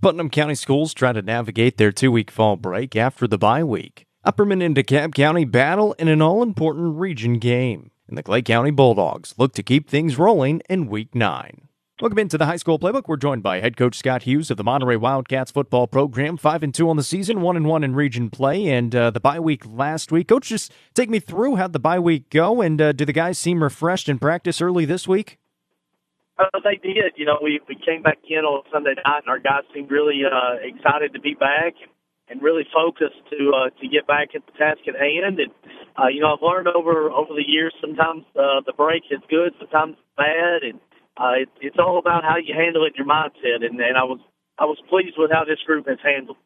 Putnam County schools try to navigate their two week fall break after the bye week. Upperman and DeKalb County battle in an all important region game. And the Clay County Bulldogs look to keep things rolling in week nine. Welcome into the high school playbook. We're joined by head coach Scott Hughes of the Monterey Wildcats football program. Five and two on the season, one and one in region play, and uh, the bye week last week. Coach, just take me through how the bye week go, and uh, do the guys seem refreshed in practice early this week? Uh, they did. You know, we we came back in on Sunday night, and our guys seemed really uh, excited to be back and really focused to uh, to get back at the task at hand. And uh, you know, I've learned over over the years sometimes uh, the break is good, sometimes bad, and uh, it, it's all about how you handle it, your mindset. And, and I was I was pleased with how this group has handled.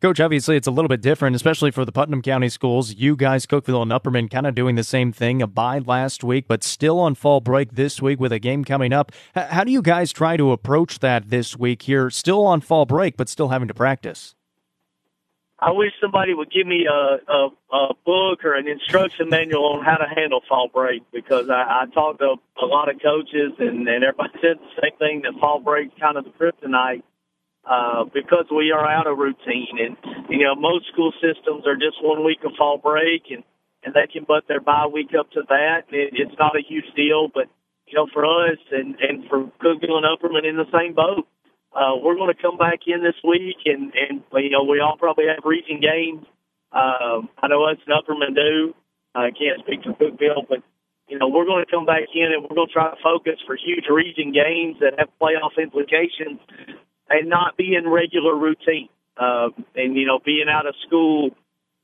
Coach, obviously it's a little bit different, especially for the Putnam County schools. You guys, Cookeville and Upperman, kind of doing the same thing. A bye last week, but still on fall break this week with a game coming up. How do you guys try to approach that this week here? Still on fall break, but still having to practice. I wish somebody would give me a, a, a book or an instruction manual on how to handle fall break because I, I talked to a lot of coaches and, and everybody said the same thing that fall break's kind of the kryptonite uh, because we are out of routine. And, you know, most school systems are just one week of fall break and, and they can butt their bye week up to that. It, it's not a huge deal, but, you know, for us and, and for Cookeville and Upperman in the same boat, uh, we're going to come back in this week and, and, you know, we all probably have region games. Um, I know us and Upperman do. I can't speak for Cookeville, but you know, we're going to come back in and we're going to try to focus for huge region games that have playoff implications and not be in regular routine. Uh, and you know, being out of school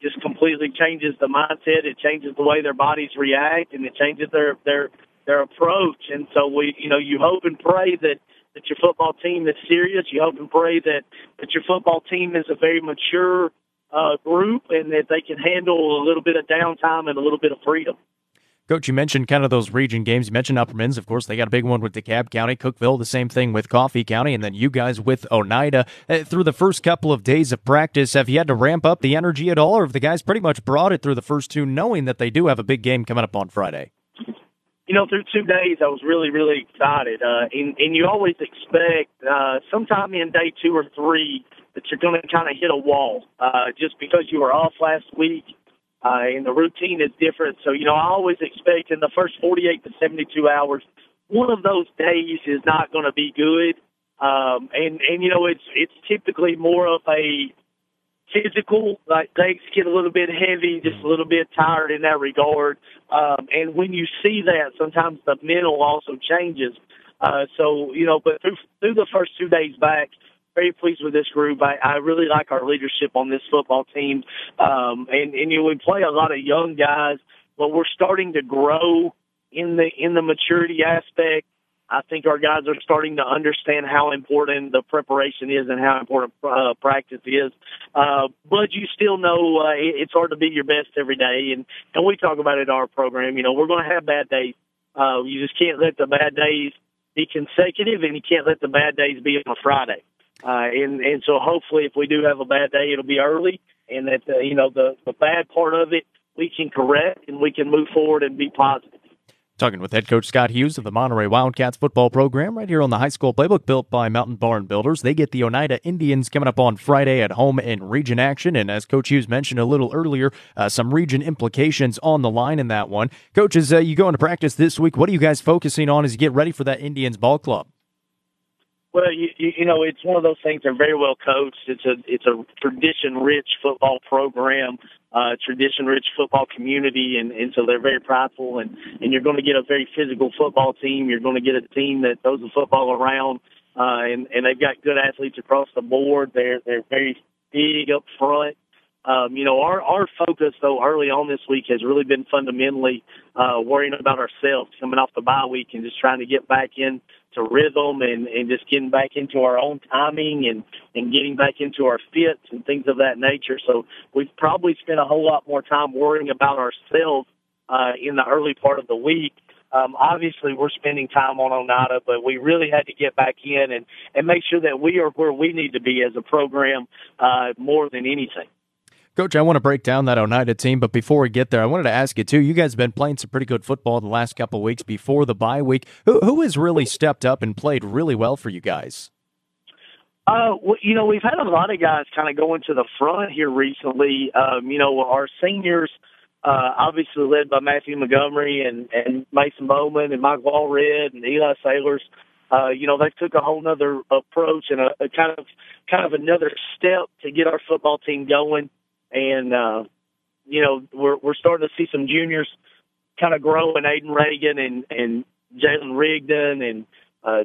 just completely changes the mindset. It changes the way their bodies react, and it changes their their their approach. And so we, you know, you hope and pray that that your football team is serious. You hope and pray that that your football team is a very mature uh, group and that they can handle a little bit of downtime and a little bit of freedom. Coach, you mentioned kind of those region games. You mentioned Upperman's, of course. They got a big one with DeKalb County, Cookeville, the same thing with Coffee County, and then you guys with Oneida. Uh, through the first couple of days of practice, have you had to ramp up the energy at all, or have the guys pretty much brought it through the first two, knowing that they do have a big game coming up on Friday? You know, through two days, I was really, really excited. Uh, and, and you always expect uh, sometime in day two or three that you're going to kind of hit a wall uh, just because you were off last week uh, and the routine is different. So, you know, I always expect in the first 48 to 72 hours, one of those days is not going to be good. Um, and, and, you know, it's, it's typically more of a physical, like legs get a little bit heavy, just a little bit tired in that regard. Um, and when you see that, sometimes the mental also changes. Uh, so, you know, but through, through the first two days back, very pleased with this group. I, I really like our leadership on this football team. Um, and, and you know, we play a lot of young guys, but we're starting to grow in the, in the maturity aspect. I think our guys are starting to understand how important the preparation is and how important uh, practice is. Uh, but you still know uh, it's hard to be your best every day, and and we talk about it in our program. You know, we're going to have bad days. Uh, you just can't let the bad days be consecutive, and you can't let the bad days be on a Friday. Uh, and, and so hopefully if we do have a bad day, it'll be early and that, uh, you know, the, the bad part of it, we can correct and we can move forward and be positive. Talking with head coach Scott Hughes of the Monterey Wildcats football program right here on the high school playbook built by Mountain Barn Builders. They get the Oneida Indians coming up on Friday at home in region action. And as Coach Hughes mentioned a little earlier, uh, some region implications on the line in that one. Coaches, uh, you go into practice this week. What are you guys focusing on as you get ready for that Indians ball club? Well, you, you know, it's one of those things. They're very well coached. It's a it's a tradition-rich football program, uh, tradition-rich football community, and, and so they're very prideful. And and you're going to get a very physical football team. You're going to get a team that throws the football around, uh, and and they've got good athletes across the board. They're they're very big up front. Um, you know, our, our focus though early on this week has really been fundamentally, uh, worrying about ourselves coming off the bye week and just trying to get back in to rhythm and, and just getting back into our own timing and, and getting back into our fits and things of that nature. So we've probably spent a whole lot more time worrying about ourselves, uh, in the early part of the week. Um, obviously we're spending time on Oneida, but we really had to get back in and, and make sure that we are where we need to be as a program, uh, more than anything. Coach, I want to break down that Oneida team, but before we get there, I wanted to ask you too. You guys have been playing some pretty good football the last couple weeks before the bye week. Who, who has really stepped up and played really well for you guys? Uh, well, you know, we've had a lot of guys kind of going to the front here recently. Um, you know, our seniors, uh, obviously led by Matthew Montgomery and, and Mason Bowman and Mike Walred and Eli Sailors. Uh, you know, they took a whole nother approach and a, a kind of, kind of another step to get our football team going. And, uh, you know, we're, we're starting to see some juniors kind of grow in Aiden Reagan and, and Jalen Rigdon and, uh,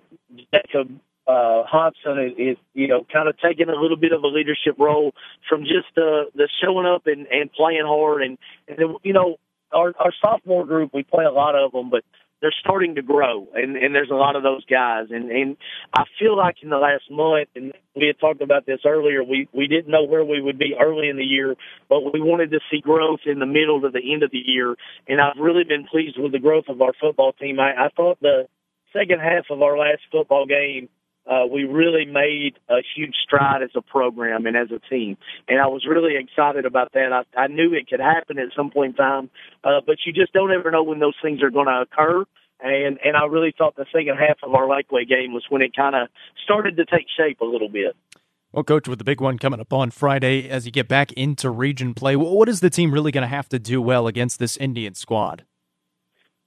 Jacob uh, Hobson is, you know, kind of taking a little bit of a leadership role from just the the showing up and, and playing hard. And, and you know, our, our sophomore group, we play a lot of them, but they're starting to grow, and, and there's a lot of those guys. And, and I feel like in the last month, and we had talked about this earlier, we, we didn't know where we would be early in the year, but we wanted to see growth in the middle to the end of the year. And I've really been pleased with the growth of our football team. I, I thought the second half of our last football game uh, we really made a huge stride as a program and as a team. And I was really excited about that. I, I knew it could happen at some point in time, uh, but you just don't ever know when those things are going to occur. And, and I really thought the second half of our Lakeway game was when it kind of started to take shape a little bit. Well, Coach, with the big one coming up on Friday, as you get back into region play, what is the team really going to have to do well against this Indian squad?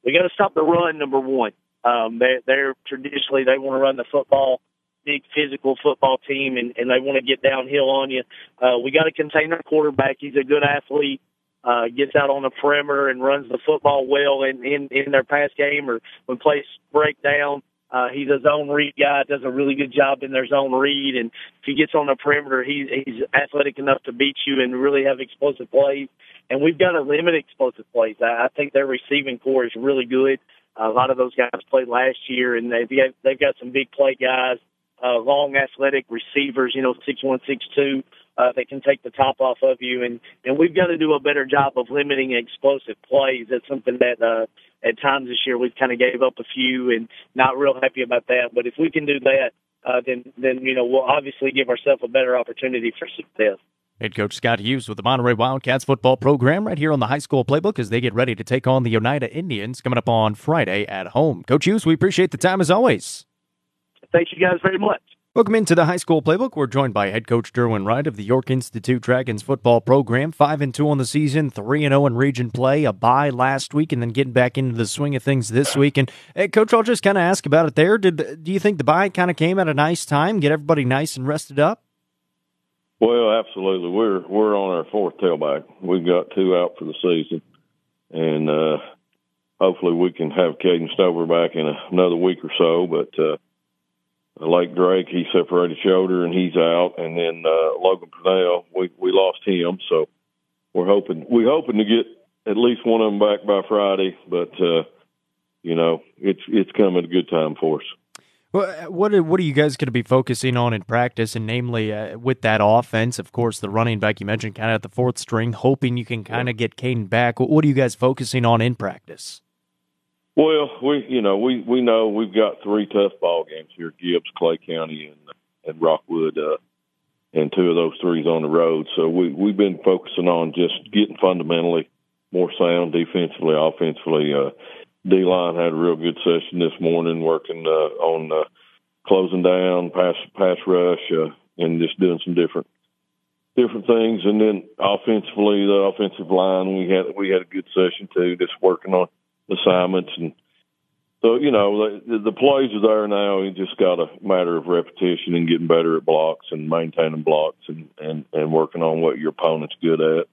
We got to stop the run, number one. Um, they, they're traditionally they want to run the football, big physical football team, and, and they want to get downhill on you. Uh, we got to contain our quarterback. He's a good athlete. Uh, gets out on the perimeter and runs the football well in, in, in their pass game or when plays break down. Uh, he's a zone read guy, does a really good job in their zone read, and if he gets on the perimeter, he's he's athletic enough to beat you and really have explosive plays. And we've got to limit explosive plays. I, I think their receiving corps is really good. A lot of those guys played last year, and they've they've got some big play guys, uh, long athletic receivers, you know, six one, six two, uh, that can take the top off of you, and and we've got to do a better job of limiting explosive plays. That's something that uh, at times this year we've kind of gave up a few, and not real happy about that. But if we can do that, uh, then then you know we'll obviously give ourselves a better opportunity for success. Head coach Scott Hughes with the Monterey Wildcats football program right here on the high school playbook as they get ready to take on the Oneida Indians coming up on Friday at home. Coach Hughes, we appreciate the time as always. Thank you guys very much. Welcome into the high school playbook. We're joined by head coach Derwin Wright of the York Institute Dragons football program. Five and two on the season, three and zero in region play. A bye last week, and then getting back into the swing of things this week. And hey, coach, I'll just kind of ask about it. There, did do you think the bye kind of came at a nice time? Get everybody nice and rested up. Well, absolutely. We're we're on our fourth tailback. We've got two out for the season, and uh, hopefully we can have Caden Stover back in another week or so. But uh, Lake Drake, he separated shoulder and he's out, and then uh, Logan Purnell, we we lost him, so we're hoping we're hoping to get at least one of them back by Friday. But uh, you know, it's it's coming a good time for us. Well, what are, what are you guys going to be focusing on in practice, and namely uh, with that offense? Of course, the running back you mentioned, kind of at the fourth string, hoping you can kind of get Caden back. What are you guys focusing on in practice? Well, we you know we we know we've got three tough ball games here: Gibbs, Clay County, and and Rockwood, uh, and two of those threes on the road. So we we've been focusing on just getting fundamentally more sound defensively, offensively. Uh, D line had a real good session this morning, working uh, on uh, closing down, pass pass rush, uh, and just doing some different different things. And then offensively, the offensive line we had we had a good session too, just working on assignments and. So you know the, the plays are there now. You just got a matter of repetition and getting better at blocks and maintaining blocks and and and working on what your opponent's good at.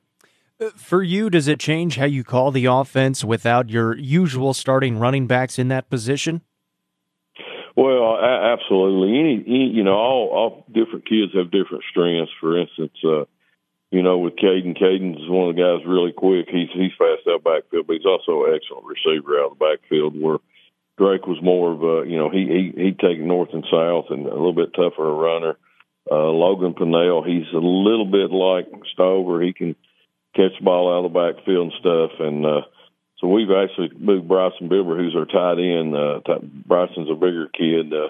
For you, does it change how you call the offense without your usual starting running backs in that position? Well, absolutely. Any, any, you know, all, all different kids have different strengths. For instance, uh, you know, with Caden, Caden's one of the guys really quick. He's he's fast out backfield, but he's also an excellent receiver out of the backfield. Where Drake was more of a, you know, he he he'd take north and south and a little bit tougher a runner. Uh, Logan Purnell, he's a little bit like Stover. He can catch the ball out of the backfield and stuff. And uh, so we've actually moved Bryson Bibber, who's our tight end. Uh, t- Bryson's a bigger kid, uh,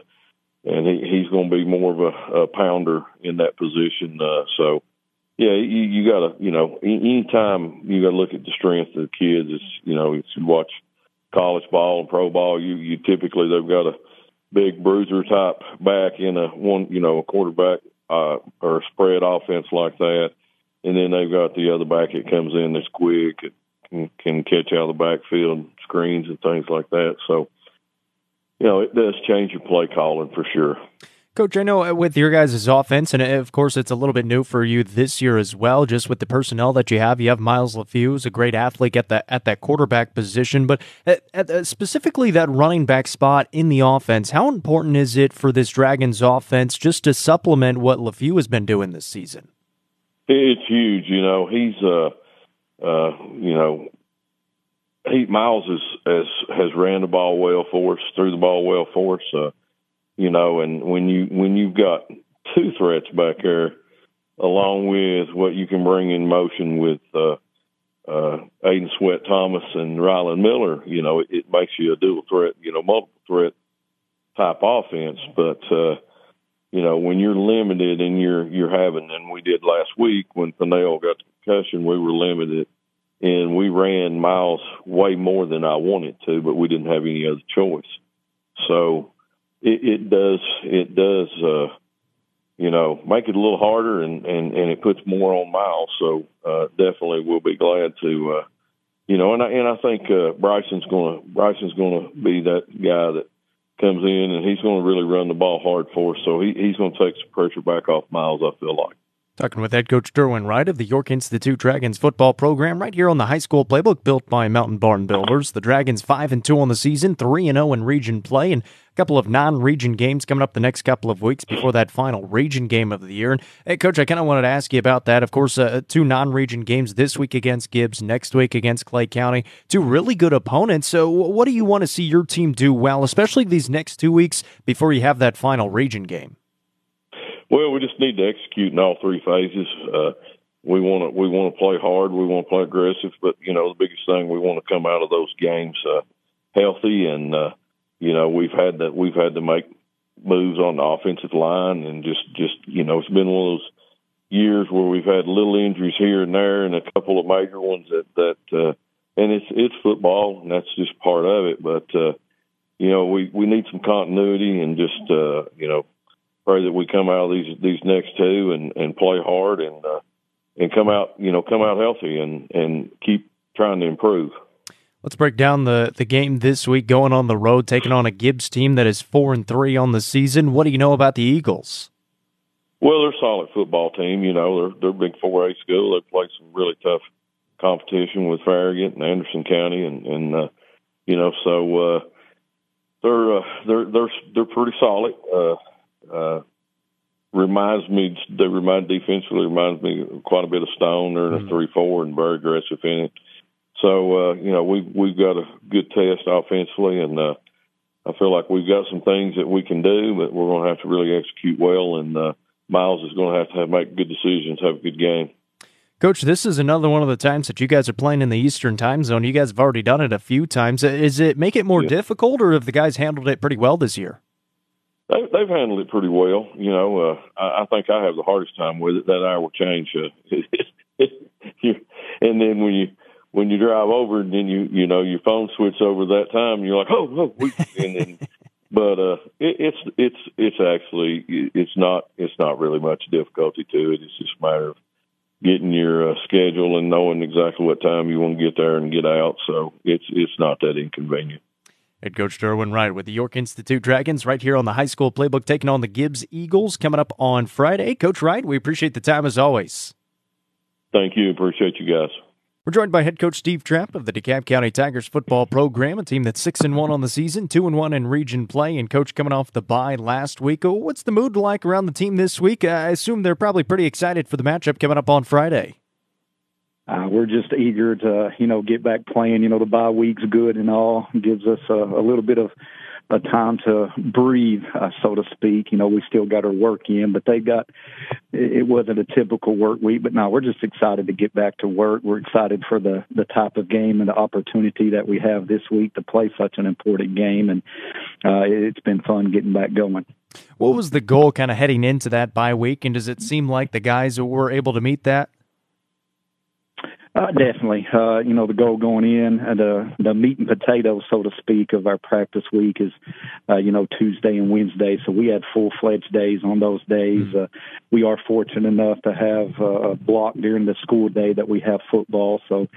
and he, he's going to be more of a, a pounder in that position. Uh, so, yeah, you, you got to, you know, anytime you got to look at the strength of the kids, it's, you know, if you watch college ball and pro ball, you, you typically, they've got a, big bruiser type back in a one, you know, a quarterback uh, or a spread offense like that, and then they've got the other back that comes in that's quick, it can, can catch out of the backfield, screens and things like that. So, you know, it does change your play calling for sure. Coach, I know uh, with your guys' offense, and uh, of course it's a little bit new for you this year as well, just with the personnel that you have. You have Miles LeFew, who's a great athlete at that at that quarterback position, but at, at, uh, specifically that running back spot in the offense. How important is it for this Dragons offense just to supplement what LeFew has been doing this season? It's huge. You know, he's uh, uh, you know, he Myles is, has has ran the ball well for us, threw the ball well for us. Uh, you know, and when you when you've got two threats back there, along with what you can bring in motion with uh, uh, Aiden Sweat Thomas and Rylan Miller, you know, it, it makes you a dual threat, you know, multiple threat type offense. But uh, you know, when you're limited and you're you're having, and we did last week when Pennell got the concussion, we were limited, and we ran miles way more than I wanted to, but we didn't have any other choice. So it, it does it does uh, you know make it a little harder and and and it puts more on miles. So uh, definitely we'll be glad to uh, you know and I and I think uh, Bryson's going to Bryson's going to be that guy that comes in and he's going to really run the ball hard for us. So he, he's going to take some pressure back off Miles. I feel like. Talking with head coach Derwin Wright of the York Institute Dragons football program right here on the high school playbook built by Mountain Barn Builders. The Dragons 5 and 2 on the season, 3 and 0 in region play and a couple of non-region games coming up the next couple of weeks before that final region game of the year. And hey coach, I kind of wanted to ask you about that. Of course, uh, two non-region games this week against Gibbs, next week against Clay County. Two really good opponents. So what do you want to see your team do well, especially these next 2 weeks before you have that final region game? Well, we just need to execute in all three phases. Uh, we want to we want to play hard. We want to play aggressive, but you know the biggest thing we want to come out of those games uh, healthy. And uh, you know we've had that we've had to make moves on the offensive line, and just just you know it's been one of those years where we've had little injuries here and there, and a couple of major ones that that uh, and it's it's football, and that's just part of it. But uh, you know we we need some continuity and just uh, you know pray that we come out of these these next two and and play hard and uh, and come out you know come out healthy and and keep trying to improve. Let's break down the, the game this week. Going on the road, taking on a Gibbs team that is four and three on the season. What do you know about the Eagles? Well, they're a solid football team. You know, they're they're a big four A school. They play some really tough competition with Farragut and Anderson County, and and uh, you know, so uh, they're uh, they're they're they're pretty solid. Uh, uh, reminds me, they remind defensively reminds me quite a bit of Stone. They're in a mm-hmm. three four and very aggressive in it. So uh, you know we've we've got a good test offensively, and uh, I feel like we've got some things that we can do, but we're going to have to really execute well. And uh, Myles is going to have to have make good decisions, have a good game. Coach, this is another one of the times that you guys are playing in the Eastern time zone. You guys have already done it a few times. Is it make it more yeah. difficult, or have the guys handled it pretty well this year? They, they've handled it pretty well. You know, uh, I, I think I have the hardest time with it. That hour change, uh, and then when you when you drive over, and then you you know your phone switch over that time, you're like, oh, oh, we, and then. But uh, it, it's it's it's actually it's not it's not really much difficulty to it. It's just a matter of getting your uh, schedule and knowing exactly what time you want to get there and get out. So it's it's not that inconvenient. Head coach Derwin Wright with the York Institute Dragons right here on the high school playbook, taking on the Gibbs Eagles coming up on Friday. Coach Wright, we appreciate the time as always. Thank you. Appreciate you guys. We're joined by head coach Steve Trapp of the DeKalb County Tigers football program, a team that's six and one on the season, two and one in region play, and coach coming off the bye last week. What's the mood like around the team this week? I assume they're probably pretty excited for the matchup coming up on Friday uh, we're just eager to, you know, get back playing. You know, the bye week's good and all gives us a, a little bit of a time to breathe, uh, so to speak. You know, we still got our work in, but they got, it wasn't a typical work week, but no, we're just excited to get back to work. We're excited for the, the type of game and the opportunity that we have this week to play such an important game. And, uh, it's been fun getting back going. What was the goal kind of heading into that bye week? And does it seem like the guys were able to meet that? Uh, definitely. Uh, you know, the goal going in, uh, the the meat and potatoes, so to speak, of our practice week is, uh, you know, Tuesday and Wednesday. So we had full fledged days on those days. Mm-hmm. Uh, we are fortunate enough to have uh, a block during the school day that we have football. So,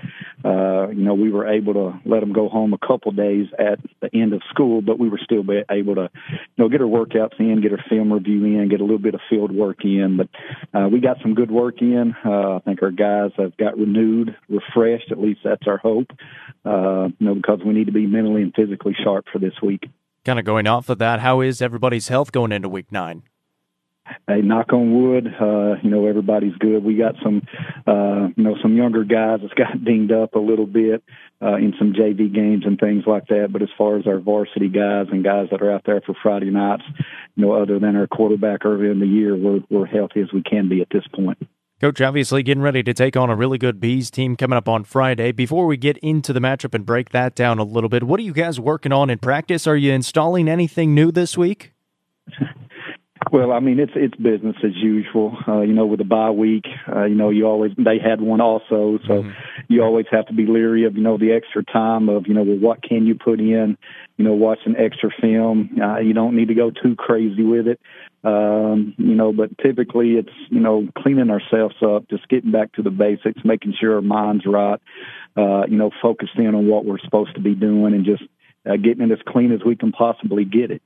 uh, you know, we were able to let them go home a couple days at the end of school, but we were still able to, you know, get our workouts in, get our film review in, get a little bit of field work in. But uh, we got some good work in. Uh, I think our guys have got renewed renewed, refreshed. At least that's our hope. Uh, you know, because we need to be mentally and physically sharp for this week. Kind of going off of that, how is everybody's health going into week nine? Hey, knock on wood, uh, you know, everybody's good. We got some, uh, you know, some younger guys that's got dinged up a little bit, uh, in some JV games and things like that. But as far as our varsity guys and guys that are out there for Friday nights, you know, other than our quarterback early in the year, we're, we're healthy as we can be at this point. Coach, obviously getting ready to take on a really good Bees team coming up on Friday. Before we get into the matchup and break that down a little bit, what are you guys working on in practice? Are you installing anything new this week? Well, I mean, it's it's business as usual. Uh, you know, with the bye week, uh, you know, you always they had one also, so mm-hmm. you always have to be leery of you know the extra time of you know well, what can you put in, you know, watching extra film. Uh, you don't need to go too crazy with it, um, you know. But typically, it's you know cleaning ourselves up, just getting back to the basics, making sure our mind's right, uh, you know, focused in on what we're supposed to be doing, and just uh, getting it as clean as we can possibly get it.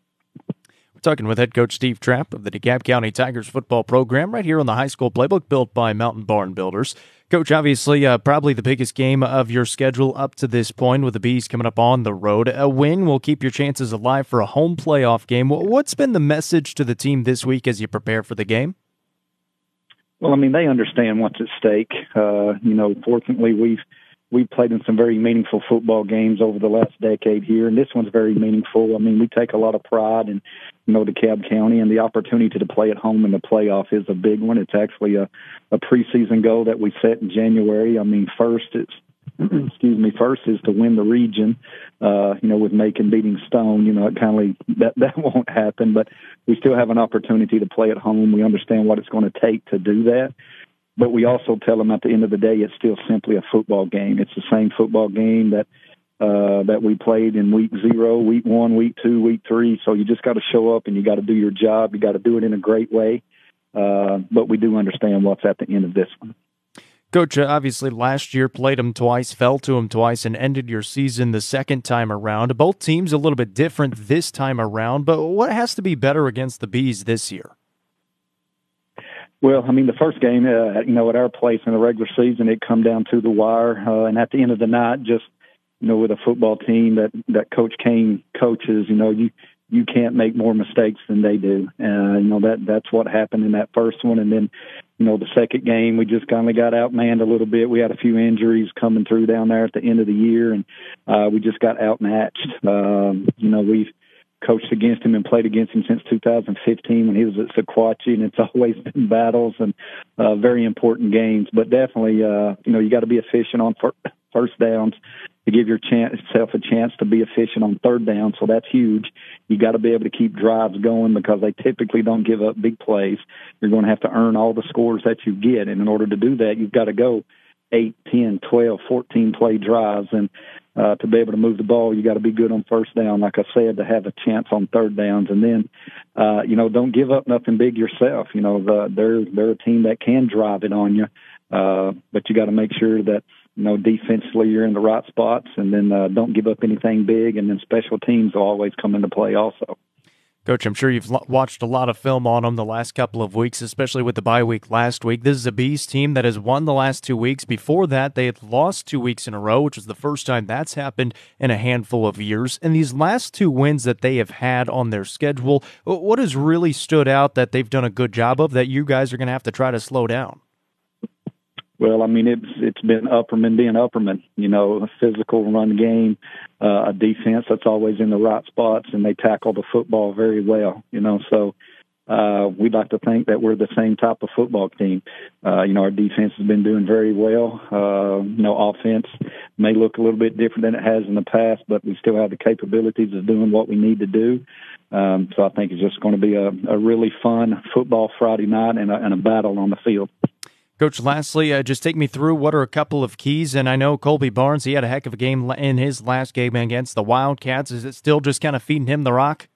Talking with head coach Steve Trapp of the DeKalb County Tigers football program right here on the high school playbook built by Mountain Barn Builders. Coach, obviously, uh, probably the biggest game of your schedule up to this point with the Bees coming up on the road. A win will keep your chances alive for a home playoff game. What's been the message to the team this week as you prepare for the game? Well, I mean, they understand what's at stake. Uh, you know, fortunately, we've we've played in some very meaningful football games over the last decade here, and this one's very meaningful. I mean, we take a lot of pride in, you know, DeKalb County, and the opportunity to play at home in the playoff is a big one. It's actually a, a preseason goal that we set in January. I mean, first it's excuse me, first is to win the region. Uh, you know, with Macon beating Stone, you know, it kind of that that won't happen, but we still have an opportunity to play at home. We understand what it's going to take to do that. But we also tell them at the end of the day, it's still simply a football game. It's the same football game that uh, that we played in week zero, week one, week two, week three. So you just got to show up and you got to do your job. You got to do it in a great way. Uh, but we do understand what's at the end of this one. Coach, obviously last year played them twice, fell to them twice, and ended your season the second time around. Both teams a little bit different this time around, but what has to be better against the Bees this year? Well, I mean, the first game, uh, you know, at our place in the regular season, it come down to the wire, uh, and at the end of the night, just you know, with a football team that that Coach Kane coaches, you know, you you can't make more mistakes than they do. Uh, you know that that's what happened in that first one, and then you know the second game we just kind of got outmanned a little bit. We had a few injuries coming through down there at the end of the year, and uh, we just got outmatched. Um, you know we've coached against him and played against him since 2015 when he was at Sequatchie, and it's always been battles and uh, very important games. But definitely, uh, you know, you got to be efficient on fir- first downs to give yourself a chance to be efficient on third down. So that's huge. You got to be able to keep drives going because they typically don't give up big plays. You're going to have to earn all the scores that you get, and in order to do that, you've got to go eight, ten, twelve, fourteen play drives. And uh, to be able to move the ball, you got to be good on first down, like I said, to have a chance on third downs. And then, uh, you know, don't give up nothing big yourself. You know, the, they're they're a team that can drive it on you, uh, but you got to make sure that you know defensively you're in the right spots, and then uh, don't give up anything big. And then special teams will always come into play also. Coach, I'm sure you've watched a lot of film on them the last couple of weeks, especially with the bye week last week. This is a Bees team that has won the last two weeks. Before that, they had lost two weeks in a row, which is the first time that's happened in a handful of years. And these last two wins that they have had on their schedule, what has really stood out that they've done a good job of that you guys are going to have to try to slow down? Well, I mean, it's it's been Upperman being Upperman. You know, a physical run game, uh, a defense that's always in the right spots, and they tackle the football very well. You know, so uh, we'd like to think that we're the same type of football team. Uh, you know, our defense has been doing very well. Uh, you know, offense may look a little bit different than it has in the past, but we still have the capabilities of doing what we need to do. Um, so I think it's just going to be a, a really fun football Friday night and a, and a battle on the field. Coach, lastly, uh, just take me through what are a couple of keys. And I know Colby Barnes, he had a heck of a game in his last game against the Wildcats. Is it still just kind of feeding him the rock?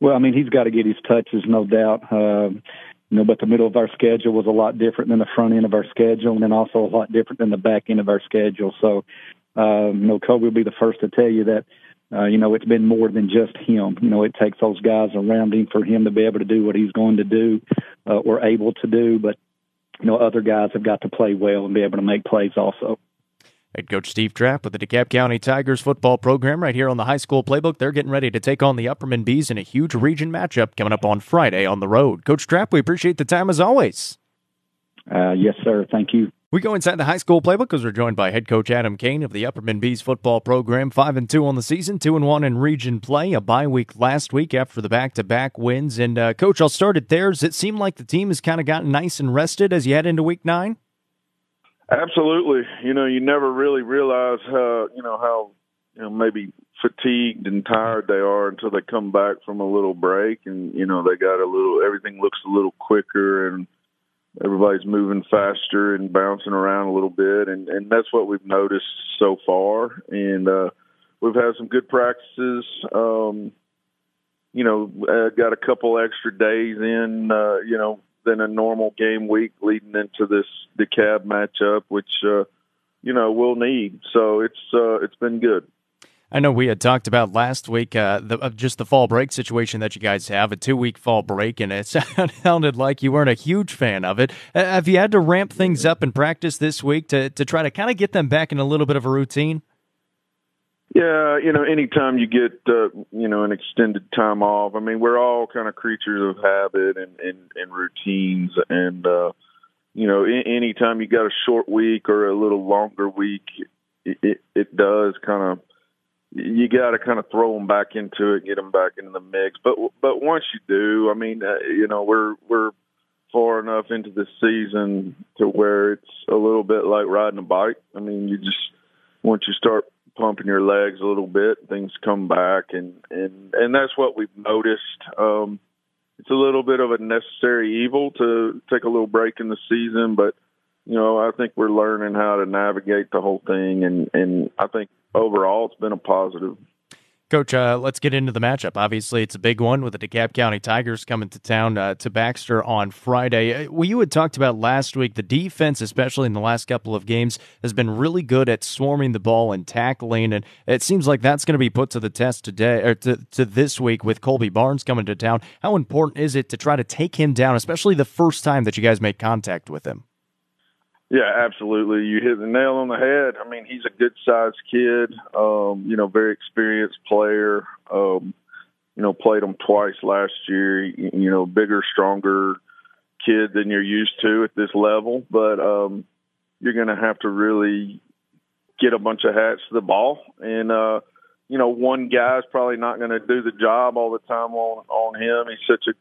Well, I mean, he's got to get his touches, no doubt. Uh, you know, but the middle of our schedule was a lot different than the front end of our schedule, and then also a lot different than the back end of our schedule. So, uh, you know, Colby will be the first to tell you that uh, you know, it's been more than just him. You know, it takes those guys around him for him to be able to do what he's going to do uh, or able to do. But, you know, other guys have got to play well and be able to make plays also. Head coach Steve Trapp with the DeKalb County Tigers football program right here on the high school playbook. They're getting ready to take on the Upperman Bees in a huge region matchup coming up on Friday on the road. Coach Trapp, we appreciate the time as always. Uh, yes, sir. Thank you. We go inside the high school playbook because we're joined by head coach Adam Kane of the Upperman Bees football program. Five and two on the season, two and one in region play. A bye week last week after the back-to-back wins. And uh, coach, I'll start there. Does it seem like the team has kind of gotten nice and rested as you head into week nine? Absolutely. You know, you never really realize how you know how you know maybe fatigued and tired they are until they come back from a little break, and you know they got a little everything looks a little quicker and everybody's moving faster and bouncing around a little bit, and and that's what we've noticed so far. And uh, we've had some good practices. Um, you know, uh, got a couple extra days in. Uh, you know, than a normal game week leading into this DeKalb matchup, which uh, you know we'll need. So it's uh, it's been good. I know we had talked about last week uh, the, uh, just the fall break situation that you guys have, a two week fall break, and it sounded like you weren't a huge fan of it. Uh, have you had to ramp things up in practice this week to, to try to kind of get them back in a little bit of a routine? Yeah, you know, anytime you get uh, you know an extended time off, I mean, we're all kind of creatures of habit and and, and routines, and uh, you know, anytime you got a short week or a little longer week, it, it, it does kind of you got to kind of throw them back into it, get them back into the mix. But but once you do, I mean, uh, you know, we're we're far enough into the season to where it's a little bit like riding a bike. I mean, you just once you start pumping your legs a little bit, things come back, and and and that's what we've noticed. Um, it's a little bit of a necessary evil to take a little break in the season, but you know, I think we're learning how to navigate the whole thing, and and I think overall, it's been a positive. Coach, uh, let's get into the matchup. Obviously, it's a big one with the DeKalb County Tigers coming to town uh, to Baxter on Friday. Uh, well, you had talked about last week the defense, especially in the last couple of games, has been really good at swarming the ball and tackling, and it seems like that's going to be put to the test today or to, to this week with Colby Barnes coming to town. How important is it to try to take him down, especially the first time that you guys make contact with him? Yeah, absolutely. You hit the nail on the head. I mean, he's a good sized kid, um, you know, very experienced player. Um, you know, played him twice last year, you know, bigger, stronger kid than you're used to at this level. But um you're gonna have to really get a bunch of hats to the ball. And uh, you know, one guy's probably not gonna do the job all the time on on him. He's such a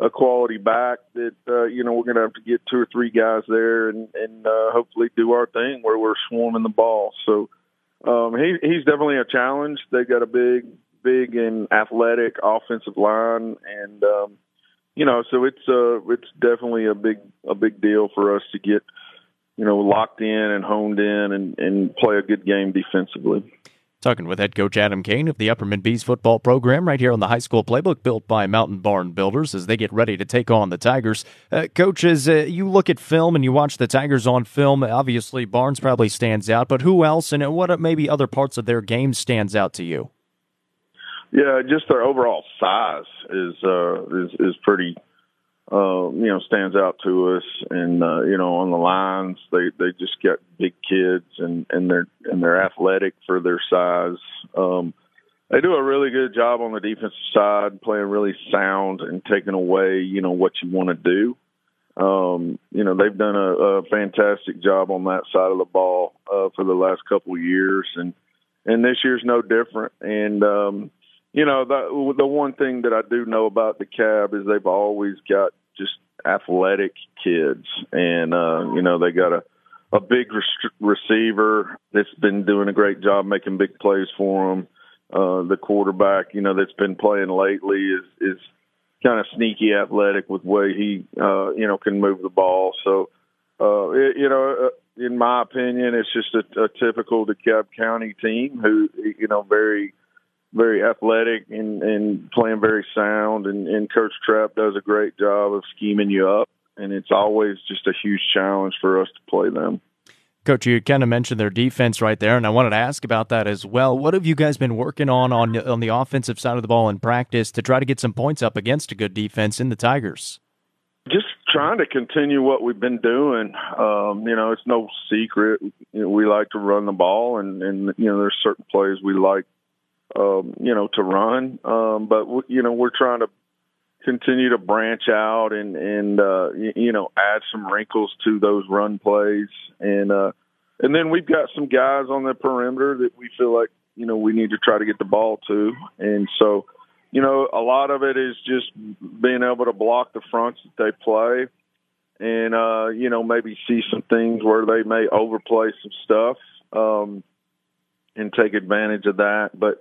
a quality back that uh, you know we're going to have to get two or three guys there and and uh, hopefully do our thing where we're swarming the ball. So um, he he's definitely a challenge. They got a big big and athletic offensive line, and um, you know so it's uh it's definitely a big a big deal for us to get you know locked in and honed in and and play a good game defensively. Talking with head coach Adam Kane of the Upperman Bees football program right here on the high school playbook built by Mountain Barn Builders as they get ready to take on the Tigers. Uh, coach, as uh, you look at film and you watch the Tigers on film, obviously Barnes probably stands out, but who else and what maybe other parts of their game stands out to you? Yeah, just their overall size is uh, is is pretty uh, you know, stands out to us. And uh, you know, on the lines, they they just got big kids, and and they're and they're athletic for their size. Um, they do a really good job on the defensive side, playing really sound and taking away, you know, what you want to do. Um, you know, they've done a, a fantastic job on that side of the ball uh, for the last couple of years, and and this year's no different. And um, you know, the the one thing that I do know about DeKalb is they've always got just athletic kids, and uh, you know they got a a big res- receiver that's been doing a great job making big plays for them. Uh, the quarterback, you know, that's been playing lately is is kind of sneaky athletic with way he uh, you know can move the ball. So Uh, it, you know, uh, in my opinion, it's just a, a typical DeKalb County team who, you know, very, very athletic and, and playing very sound. And, and Coach Trapp does a great job of scheming you up. And it's always just a huge challenge for us to play them. Coach, you kind of mentioned their defense right there, and I wanted to ask about that as well. What have you guys been working on on on the offensive side of the ball in practice to try to get some points up against a good defense in the Tigers? Just trying to continue what we've been doing. Um, you know, it's no secret. You know, we like to run the ball, and and you know, there's certain plays we like, um, you know, to run. Um, but you know, we're trying to continue to branch out and and uh, you, you know add some wrinkles to those run plays. And uh, and then we've got some guys on the perimeter that we feel like you know we need to try to get the ball to. And so you know a lot of it is just being able to block the fronts that they play and uh you know maybe see some things where they may overplay some stuff um and take advantage of that. But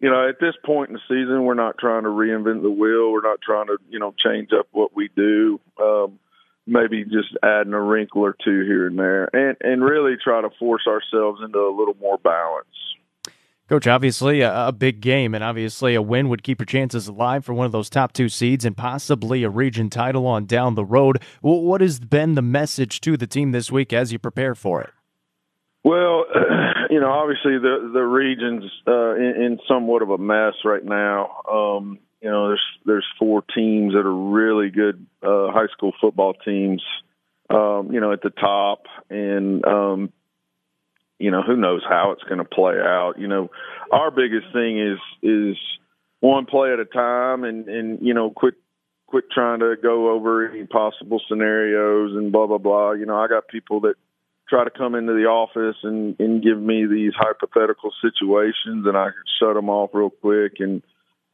you know, at this point in the season, we're not trying to reinvent the wheel. We're not trying to, you know, change up what we do. Um, maybe just adding a wrinkle or two here and there, and and really try to force ourselves into a little more balance. Coach, obviously a, a, big game, and obviously a win would keep your chances alive for one of those top two seeds and possibly a region title on down the road. What has been the message to the team this week as you prepare for it? Well, you know, obviously the the region's uh, in, in somewhat of a mess right now. Um, you know, there's there's four teams that are really good uh, high school football teams. Um, you know, at the top, and um, you know, who knows how it's going to play out. You know, our biggest thing is is one play at a time, and and you know, quit quit trying to go over any possible scenarios and blah blah blah. You know, I got people that try to come into the office and, and give me these hypothetical situations and I shut them off real quick. And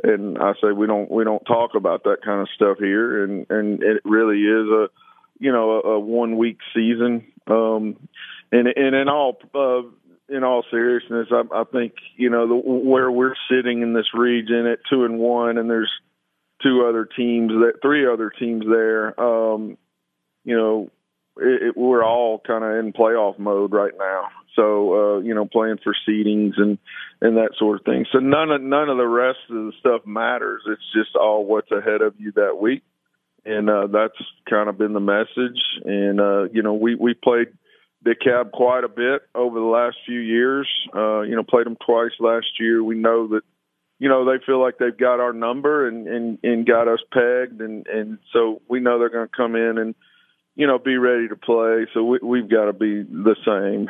and I say we don't we don't talk about that kind of stuff here. And and it really is a you know a, a one week season. Um and and in all uh in all seriousness I, I think you know the, where we're sitting in this region at two and one and there's two other teams that three other teams there um you know it, it, we're all kind of in playoff mode right now. So uh, you know, playing for seedings and and that sort of thing. So none of none of the rest of the stuff matters. It's just all what's ahead of you that week, and uh, that's kind of been the message. And uh, you know, we we played DeKalb quite a bit over the last few years. Uh, you know, played them twice last year. We know that you know they feel like they've got our number and and and got us pegged, and and so we know they're going to come in and you know, be ready to play. So we, we've got to be the same.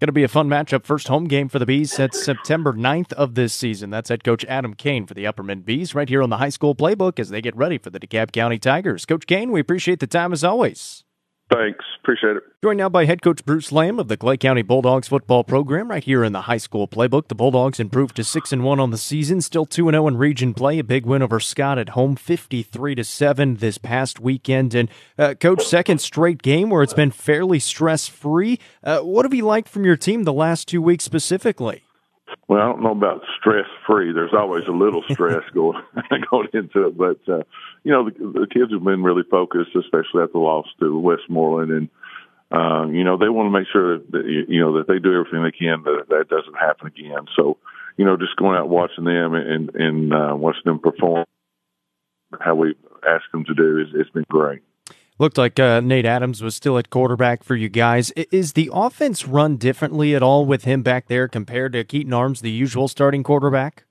Going to be a fun matchup. First home game for the Bees set September 9th of this season. That's head coach Adam Kane for the Upperman Bees right here on the high school playbook as they get ready for the DeKalb County Tigers. Coach Kane, we appreciate the time as always. Thanks. Appreciate it. Joined now by head coach Bruce Lamb of the Clay County Bulldogs football program right here in the high school playbook. The Bulldogs improved to 6 and 1 on the season, still 2 and 0 in region play. A big win over Scott at home 53 to 7 this past weekend and uh, coach second straight game where it's been fairly stress-free. Uh, what have you liked from your team the last 2 weeks specifically? Well, I don't know about stress free. There's always a little stress going going into it, but uh, you know the, the kids have been really focused, especially at the loss to Westmoreland, and uh, you know they want to make sure that, that you know that they do everything they can that that doesn't happen again. So, you know, just going out watching them and and uh, watching them perform how we ask them to do is it's been great. Looked like uh, Nate Adams was still at quarterback for you guys. Is the offense run differently at all with him back there compared to Keaton Arms, the usual starting quarterback?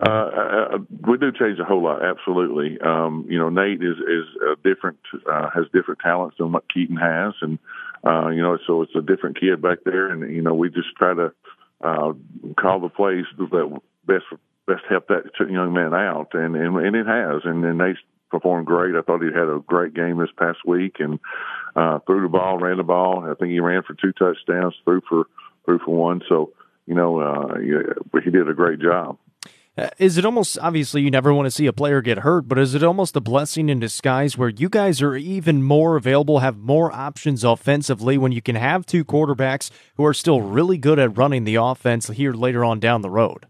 Uh, uh, uh we do change a whole lot, absolutely. Um, you know, Nate is is different, uh, has different talents than what Keaton has, and uh, you know, so it's a different kid back there, and you know, we just try to uh, call the plays that best best help that young man out, and and, and it has, and, and Nate's performed great. I thought he had a great game this past week and uh, threw the ball, ran the ball. I think he ran for two touchdowns, threw for threw for one. So you know, uh, he did a great job. Uh, is it almost obviously you never want to see a player get hurt, but is it almost a blessing in disguise where you guys are even more available, have more options offensively when you can have two quarterbacks who are still really good at running the offense here later on down the road?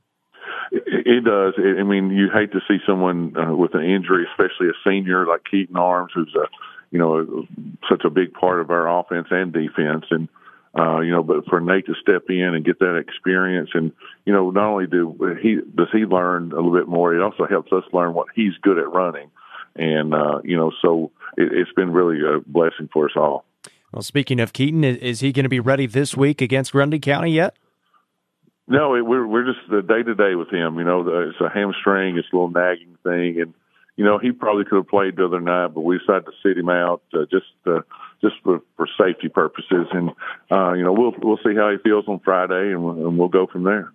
It does. I mean, you hate to see someone uh, with an injury, especially a senior like Keaton Arms, who's a you know, such a big part of our offense and defense. And uh, you know, but for Nate to step in and get that experience, and you know, not only do he does he learn a little bit more, it also helps us learn what he's good at running, and uh, you know, so it, it's been really a blessing for us all. Well, speaking of Keaton, is he going to be ready this week against Grundy County yet? No, it, we're we're just the day to day with him. You know, the, it's a hamstring, it's a little nagging thing, and you know he probably could have played the other night, but we decided to sit him out uh, just uh, just for for safety purposes, and uh, you know we'll we'll see how he feels on Friday, and we'll, and we'll go from there.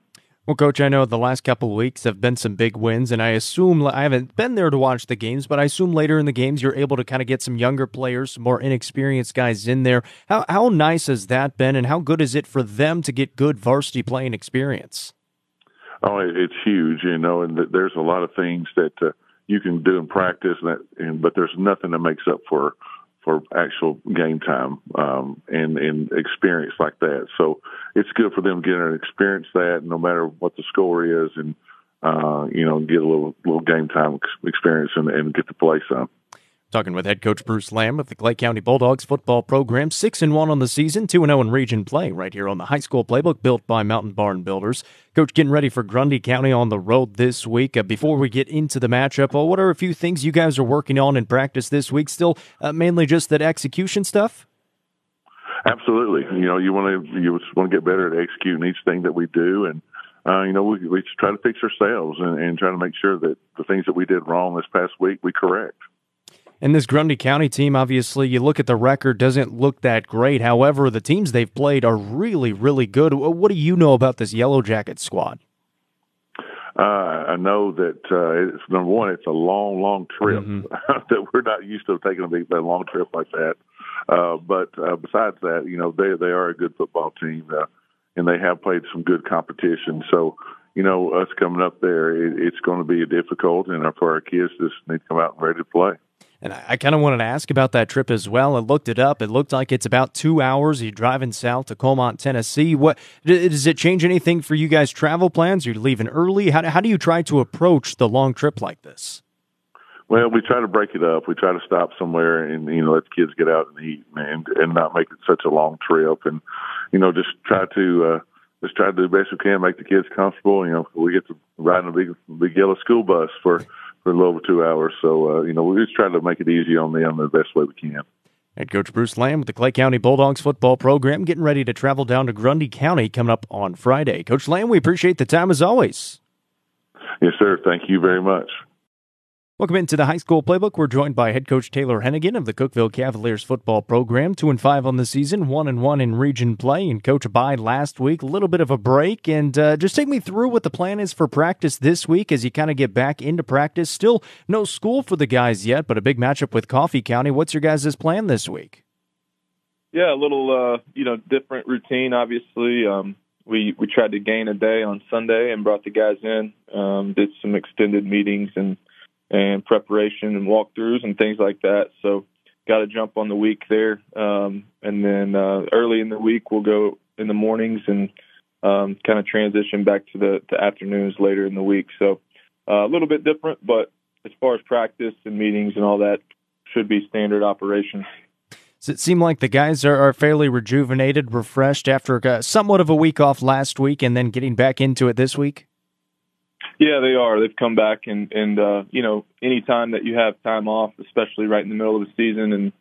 Well, Coach, I know the last couple of weeks have been some big wins, and I assume I haven't been there to watch the games, but I assume later in the games you're able to kind of get some younger players, some more inexperienced guys in there. How how nice has that been, and how good is it for them to get good varsity playing experience? Oh, it's huge, you know, and there's a lot of things that uh, you can do in practice, and, that, and but there's nothing that makes up for for actual game time um, and and experience like that. So it's good for them to experience that, no matter what the score is, and uh, you know, get a little little game time experience and, and get to play some. Talking with head coach Bruce Lamb of the Clay County Bulldogs football program, six and one on the season, two and zero oh in region play, right here on the high school playbook built by Mountain Barn Builders. Coach, getting ready for Grundy County on the road this week. Uh, before we get into the matchup, uh, what are a few things you guys are working on in practice this week? Still, uh, mainly just that execution stuff. Absolutely. You know, you want to you want to get better at executing each thing that we do, and uh, you know, we, we try to fix ourselves and, and try to make sure that the things that we did wrong this past week we correct. And this Grundy County team, obviously, you look at the record, doesn't look that great. However, the teams they've played are really, really good. What do you know about this Yellow Jacket squad? Uh, I know that uh, it's number one. It's a long, long trip mm-hmm. that we're not used to taking a big, a long trip like that. Uh, but uh, besides that, you know, they they are a good football team, uh, and they have played some good competition. So, you know, us coming up there, it, it's going to be difficult, and for our kids, just need to come out and ready to play. And I, I kind of wanted to ask about that trip as well. I looked it up. It looked like it's about two hours. You're driving south to Coalmont, Tennessee. What does it change anything for you guys' travel plans? You're leaving early. How, how do you try to approach the long trip like this? Well, we try to break it up. We try to stop somewhere and you know let the kids get out and eat and and not make it such a long trip and you know just try to uh just try to do the best we can, make the kids comfortable. You know, we get to ride in a big big yellow school bus for for a little over two hours. So, uh, you know, we're just try to make it easy on them the best way we can. Head Coach Bruce Lamb with the Clay County Bulldogs football program getting ready to travel down to Grundy County coming up on Friday. Coach Lamb, we appreciate the time as always. Yes, sir. Thank you very much. Welcome into the high school playbook. We're joined by head coach Taylor Hennigan of the Cookeville Cavaliers football program. Two and five on the season, one and one in region play. And coach by last week, a little bit of a break. And uh, just take me through what the plan is for practice this week as you kind of get back into practice. Still no school for the guys yet, but a big matchup with Coffee County. What's your guys' plan this week? Yeah, a little uh, you know different routine. Obviously, um, we we tried to gain a day on Sunday and brought the guys in. Um, did some extended meetings and and preparation and walkthroughs and things like that. So got to jump on the week there. Um, and then uh, early in the week, we'll go in the mornings and um, kind of transition back to the afternoons later in the week. So uh, a little bit different, but as far as practice and meetings and all that, should be standard operation. Does it seem like the guys are, are fairly rejuvenated, refreshed after uh, somewhat of a week off last week and then getting back into it this week? Yeah, they are. They've come back and and uh, you know, anytime that you have time off, especially right in the middle of the season and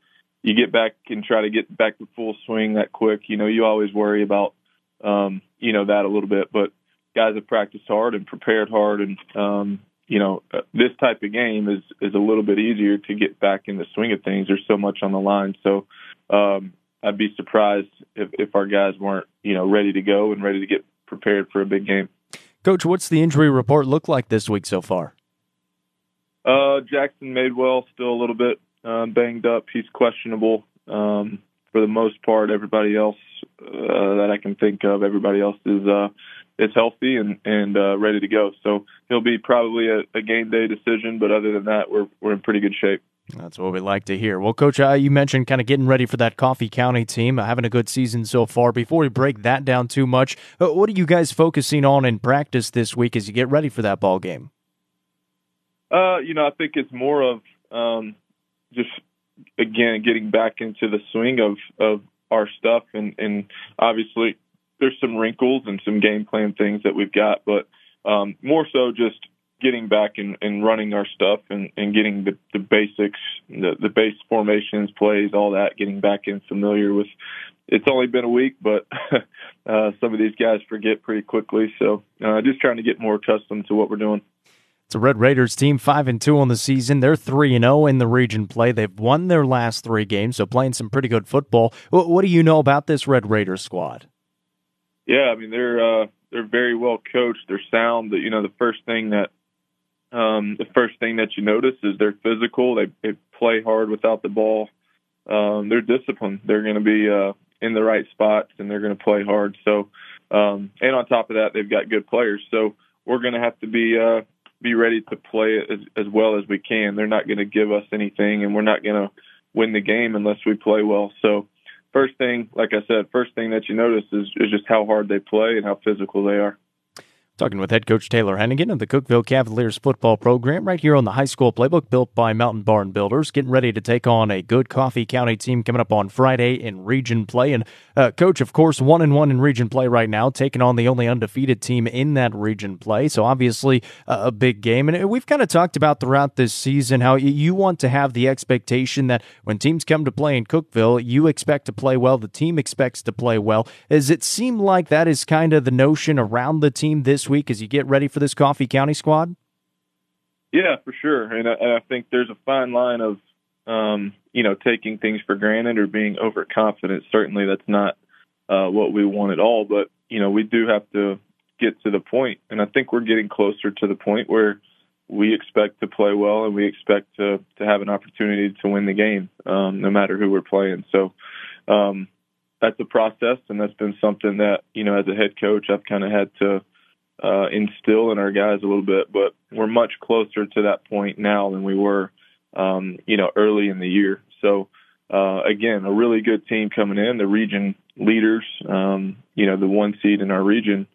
you get back and try to get back to full swing that quick, you know, you always worry about um, you know, that a little bit, but guys have practiced hard and prepared hard and um, you know, uh, this type of game is is a little bit easier to get back in the swing of things. There's so much on the line. So, um I'd be surprised if if our guys weren't, you know, ready to go and ready to get prepared for a big game. Coach, what's the injury report look like this week so far? Uh, Jackson Madewell still a little bit uh, banged up. He's questionable. Um, for the most part, everybody else uh, that I can think of, everybody else is uh, is healthy and and uh, ready to go. So he'll be probably a, a game day decision. But other than that, we're we're in pretty good shape. That's what we like to hear. Well, Coach, uh, you mentioned kind of getting ready for that Coffee County team, uh, having a good season so far. Before we break that down too much, uh, what are you guys focusing on in practice this week as you get ready for that ball game? Uh, you know, I think it's more of um, just again getting back into the swing of of our stuff, and and obviously there's some wrinkles and some game plan things that we've got, but um, more so just getting back and, and running our stuff and, and getting the, the basics, the, the base formations, plays, all that, getting back in familiar with. It's only been a week, but uh, some of these guys forget pretty quickly. So uh, just trying to get more accustomed to what we're doing. It's a Red Raiders team, five and two on the season. They're three and zero oh in the region play. They've won their last three games, so playing some pretty good football. What, what do you know about this Red Raiders squad? Yeah, I mean they're uh, they're very well coached. They're sound. You know, the first thing that um, the first thing that you notice is they're physical. They, they play hard without the ball. Um, they're disciplined. They're going to be uh, in the right spots and they're going to play hard. So, um, and on top of that, they've got good players. So we're going to have to be uh, be ready to play as, as well as we can. They're not going to give us anything, and we're not going to win the game unless we play well. So, first thing, like I said, first thing that you notice is, is just how hard they play and how physical they are. Talking with head coach Taylor Hennigan of the Cookeville Cavaliers football program right here on the high school playbook built by Mountain Barn Builders, getting ready to take on a good Coffee County team coming up on Friday in region play. And uh, coach, of course, one and one in region play right now, taking on the only undefeated team in that region play. So obviously uh, a big game. And we've kind of talked about throughout this season how you want to have the expectation that when teams come to play in Cookeville, you expect to play well, the team expects to play well. Does it seem like that is kind of the notion around the team this week as you get ready for this Coffee County squad? Yeah, for sure. And I, and I think there's a fine line of, um, you know, taking things for granted or being overconfident. Certainly that's not uh, what we want at all. But, you know, we do have to get to the point, and I think we're getting closer to the point where we expect to play well and we expect to to have an opportunity to win the game, um, no matter who we're playing. So um, that's a process, and that's been something that you know, as a head coach, I've kind of had to uh, instill in our guys a little bit, but we're much closer to that point now than we were, um, you know, early in the year. So, uh, again, a really good team coming in, the region leaders, um, you know, the one seed in our region.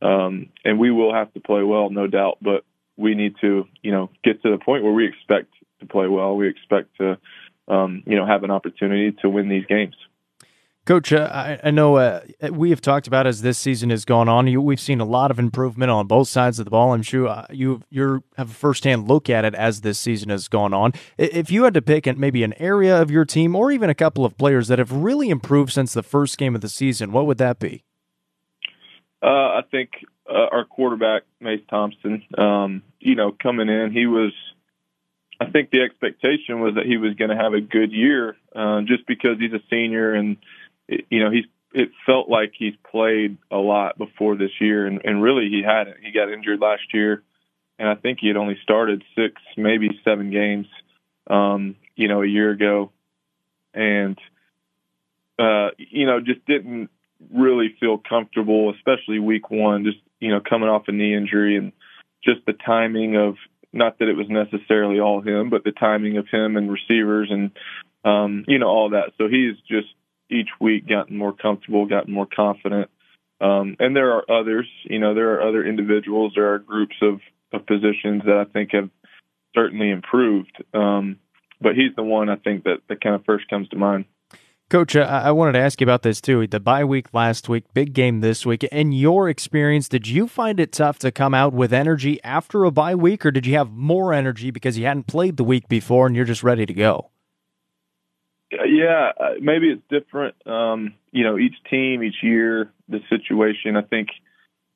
Um, and we will have to play well, no doubt, but we need to, you know, get to the point where we expect to play well. We expect to, um, you know, have an opportunity to win these games. Coach, uh, I, I, know uh, we have talked about as this season has gone on. You, we've seen a lot of improvement on both sides of the ball. I'm sure uh, you you have a firsthand look at it as this season has gone on. If you had to pick maybe an area of your team or even a couple of players that have really improved since the first game of the season, what would that be? Uh, I think uh, our quarterback Mace Thompson. Um, you know, coming in, he was. I think the expectation was that he was going to have a good year, uh, just because he's a senior and you know, he's it felt like he's played a lot before this year, and, and really he hadn't. He got injured last year, and I think he had only started six, maybe seven games, um, you know, a year ago, and uh, you know, just didn't really feel comfortable, especially week one, just you know, coming off a knee injury and just the timing of not that it was necessarily all him, but the timing of him and receivers and um, you know all that. So he's just each week gotten more comfortable, gotten more confident. Um, and there are others, you know, there are other individuals, there are groups of, of positions that I think have certainly improved. Um, but he's the one I think that, that kind of first comes to mind. Coach, I wanted to ask you about this too. The bye week last week, big game this week. In your experience, did you find it tough to come out with energy after a bye week, or did you have more energy because you hadn't played the week before and you're just ready to go? Yeah, uh, maybe it's different. Um, you know, each team, each year, the situation. I think,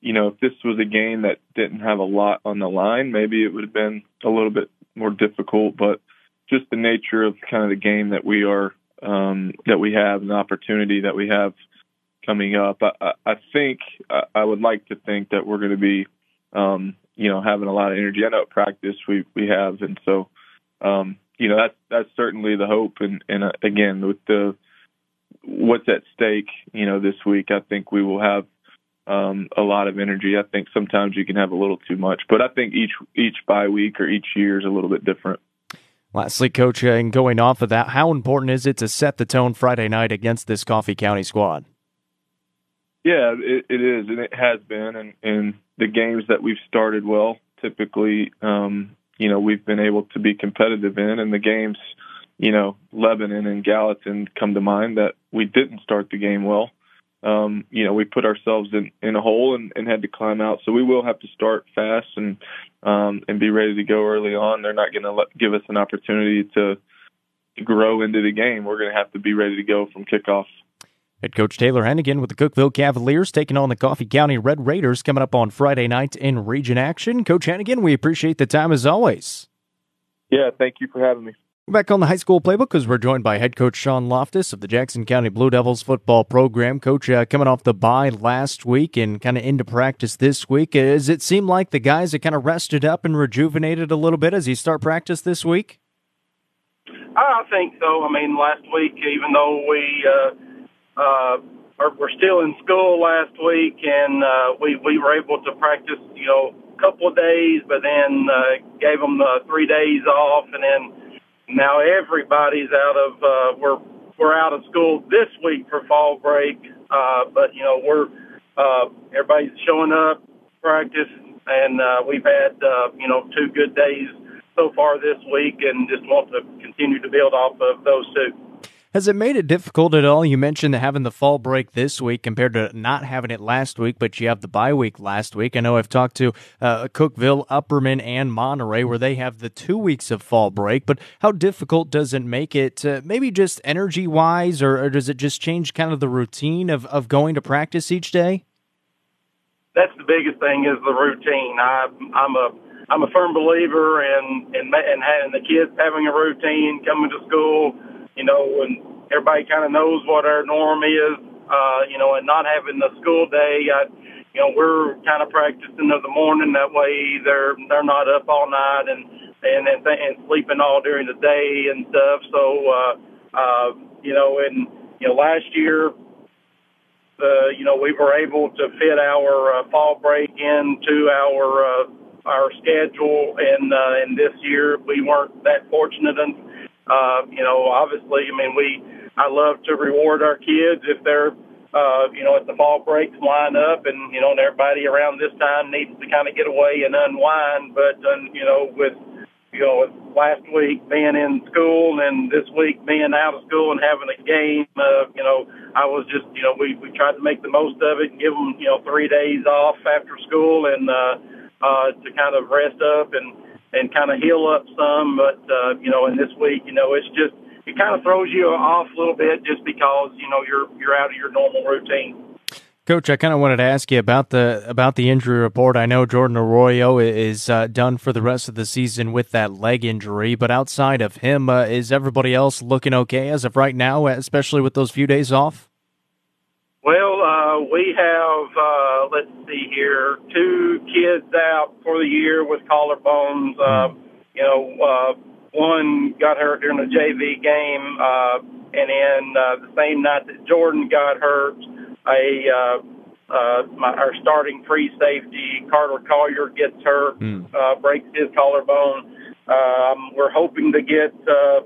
you know, if this was a game that didn't have a lot on the line, maybe it would have been a little bit more difficult. But just the nature of kind of the game that we are, um, that we have, and the opportunity that we have coming up, I, I think I would like to think that we're going to be, um, you know, having a lot of energy. I know at practice we we have, and so um, you know that's that's certainly the hope. And and uh, again, with the what's at stake, you know, this week, I think we will have um, a lot of energy. I think sometimes you can have a little too much, but I think each each bye week or each year is a little bit different. Lastly, Coach, uh, and going off of that, how important is it to set the tone Friday night against this Coffee County squad? Yeah, it, it is, and it has been, and, and the games that we've started well typically um, you know we've been able to be competitive in, and the games you know, Lebanon and Gallatin come to mind that we didn't start the game well. Um, you know, we put ourselves in, in a hole and, and had to climb out. So we will have to start fast and um, and be ready to go early on. They're not going to give us an opportunity to, to grow into the game. We're going to have to be ready to go from kickoff. Head coach Taylor Hennigan with the Cookeville Cavaliers taking on the Coffee County Red Raiders coming up on Friday night in region action. Coach Hennigan, we appreciate the time as always. Yeah, thank you for having me. Back on the high school playbook because we're joined by head coach Sean Loftus of the Jackson County Blue Devils football program. Coach, uh, coming off the bye last week and kind of into practice this week, does it seem like the guys have kind of rested up and rejuvenated a little bit as you start practice this week? I think so. I mean, last week, even though we uh, uh, are, were still in school last week and uh, we we were able to practice, you know, a couple of days, but then uh, gave them uh, three days off, and then now everybody's out of uh, we're we're out of school this week for fall break, uh, but you know we're uh, everybody's showing up practice, and uh, we've had uh, you know two good days so far this week, and just want to continue to build off of those two. Has it made it difficult at all? You mentioned having the fall break this week compared to not having it last week, but you have the bye week last week. I know I've talked to uh, Cookeville, Upperman, and Monterey where they have the two weeks of fall break. But how difficult does it make it? Uh, maybe just energy wise, or, or does it just change kind of the routine of, of going to practice each day? That's the biggest thing is the routine. I, I'm a I'm a firm believer in in in having the kids having a routine, coming to school you know, and everybody kind of knows what our norm is, uh, you know, and not having the school day, I, you know, we're kind of practicing in the morning. That way, they're they're not up all night and and and, and sleeping all during the day and stuff. So, uh, uh, you know, and you know, last year, uh, you know, we were able to fit our uh, fall break into our uh, our schedule, and uh, and this year we weren't that fortunate. And uh, you know, obviously, I mean, we, I love to reward our kids if they're, uh, you know, at the fall breaks line up and, you know, and everybody around this time needs to kind of get away and unwind. But, um, you know, with, you know, with last week being in school and this week being out of school and having a game, uh, you know, I was just, you know, we, we tried to make the most of it and give them, you know, three days off after school and, uh, uh, to kind of rest up and, and kind of heal up some. But uh, you know, in this week, you know, it's just it kind of throws you off a little bit just because you know you're you're out of your normal routine. Coach, I kind of wanted to ask you about the about the injury report. I know Jordan Arroyo is uh, done for the rest of the season with that leg injury, but outside of him, uh, is everybody else looking okay as of right now, especially with those few days off? Well, uh, we have, uh, let's here, two kids out for the year with collarbones. Uh, you know, uh, one got hurt during the JV game, uh, and then uh, the same night that Jordan got hurt, a uh, uh, my, our starting free safety Carter Collier gets hurt, mm. uh, breaks his collarbone. Um, we're hoping to get, uh,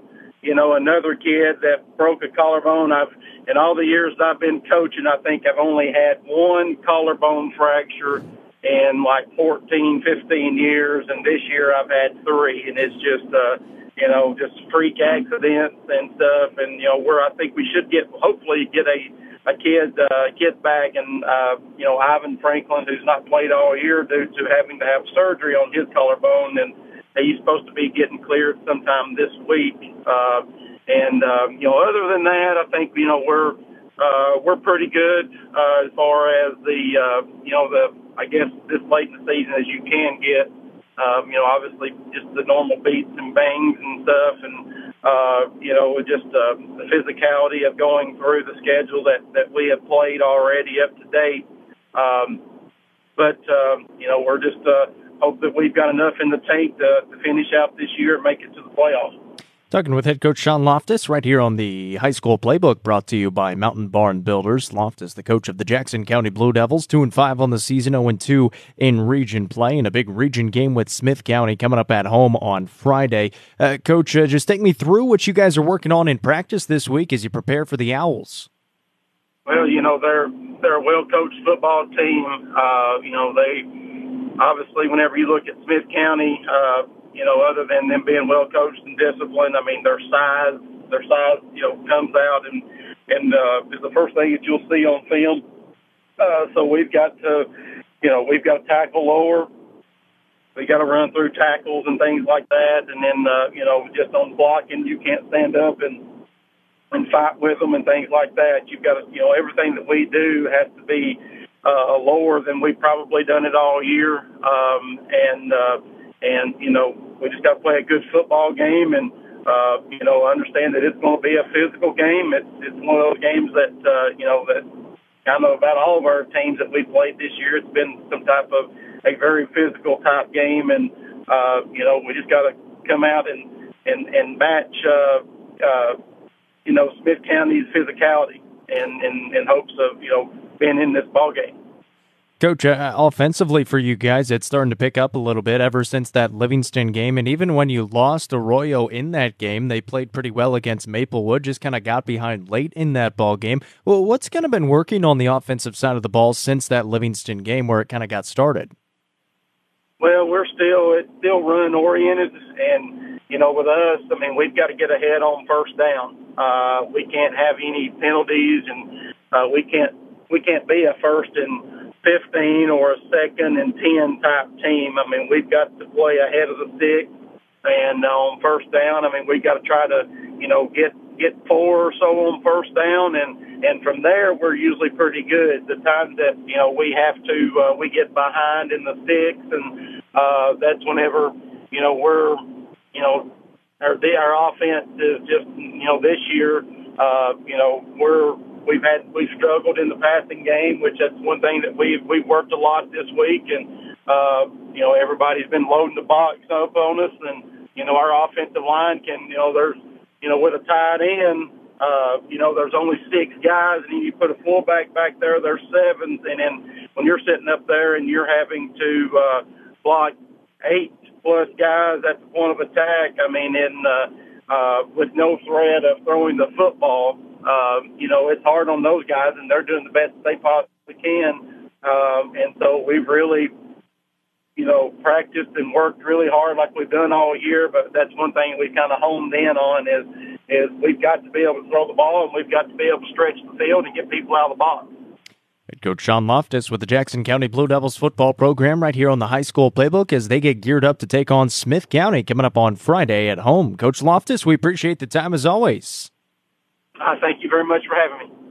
you know, another kid that broke a collarbone. I've in all the years I've been coaching, I think I've only had one collarbone fracture in like 14, 15 years, and this year I've had three, and it's just, uh, you know, just freak accidents and stuff, and you know, where I think we should get, hopefully, get a a kid uh, kid back, and uh, you know, Ivan Franklin, who's not played all year due to having to have surgery on his collarbone, and he's supposed to be getting cleared sometime this week. Uh, and um, you know, other than that, I think you know we're uh, we're pretty good uh, as far as the uh, you know the I guess this late in the season as you can get. Um, you know, obviously just the normal beats and bangs and stuff, and uh, you know, just uh, the physicality of going through the schedule that that we have played already up to date. Um, but um, you know, we're just uh, hope that we've got enough in the tank to, to finish out this year and make it to the playoffs. Talking with head coach Sean Loftus right here on the high school playbook brought to you by Mountain Barn Builders. Loftus, the coach of the Jackson County Blue Devils, 2 and 5 on the season, 0 and 2 in region play, and a big region game with Smith County coming up at home on Friday. Uh, coach, uh, just take me through what you guys are working on in practice this week as you prepare for the Owls. Well, you know, they're they're a well coached football team. Uh, you know, they obviously whenever you look at Smith County, uh, you know, other than them being well coached and disciplined, I mean, their size, their size, you know, comes out and and uh, is the first thing that you'll see on film. Uh, so we've got to, you know, we've got to tackle lower. We got to run through tackles and things like that, and then uh, you know, just on blocking, you can't stand up and and fight with them and things like that. You've got to, you know, everything that we do has to be uh, lower than we've probably done it all year. Um, and, uh, and, you know, we just got to play a good football game and, uh, you know, understand that it's going to be a physical game. It's, it's one of those games that, uh, you know, that I know about all of our teams that we played this year. It's been some type of a very physical type game. And, uh, you know, we just got to come out and, and, and match, uh, uh, you know, Smith County's physicality and in, in hopes of, you know, being in this ball game. Coach, uh, offensively for you guys, it's starting to pick up a little bit ever since that Livingston game. And even when you lost Arroyo in that game, they played pretty well against Maplewood, just kind of got behind late in that ball game. Well, what's kind of been working on the offensive side of the ball since that Livingston game where it kind of got started? Well, we're still it's still run oriented, and you know, with us, I mean, we've got to get ahead on first down. Uh, we can't have any penalties, and uh, we can't we can't be a first and 15 or a second and 10 type team. I mean, we've got to play ahead of the six and on first down. I mean, we got to try to, you know, get, get four or so on first down. And, and from there, we're usually pretty good. The times that, you know, we have to, uh, we get behind in the six and, uh, that's whenever, you know, we're, you know, our, our offense is just, you know, this year, uh, you know, we're, we've had we've struggled in the passing game, which that's one thing that we've we've worked a lot this week, and uh, you know everybody's been loading the box up on us, and you know our offensive line can you know there's you know with a tight end. Uh, you know, there's only six guys, and you put a fullback back there. There's sevens, and then when you're sitting up there and you're having to uh, block eight plus guys at the point of attack, I mean, in uh, uh, with no threat of throwing the football, um, you know, it's hard on those guys, and they're doing the best they possibly can. Um, and so we've really, you know, practiced and worked really hard like we've done all year. But that's one thing we kind of honed in on is is we've got to be able to throw the ball, and we've got to be able to stretch the field and get people out of the box. Head Coach Sean Loftus with the Jackson County Blue Devils football program right here on the high school playbook as they get geared up to take on Smith County coming up on Friday at home. Coach Loftus, we appreciate the time as always. Uh, thank you very much for having me.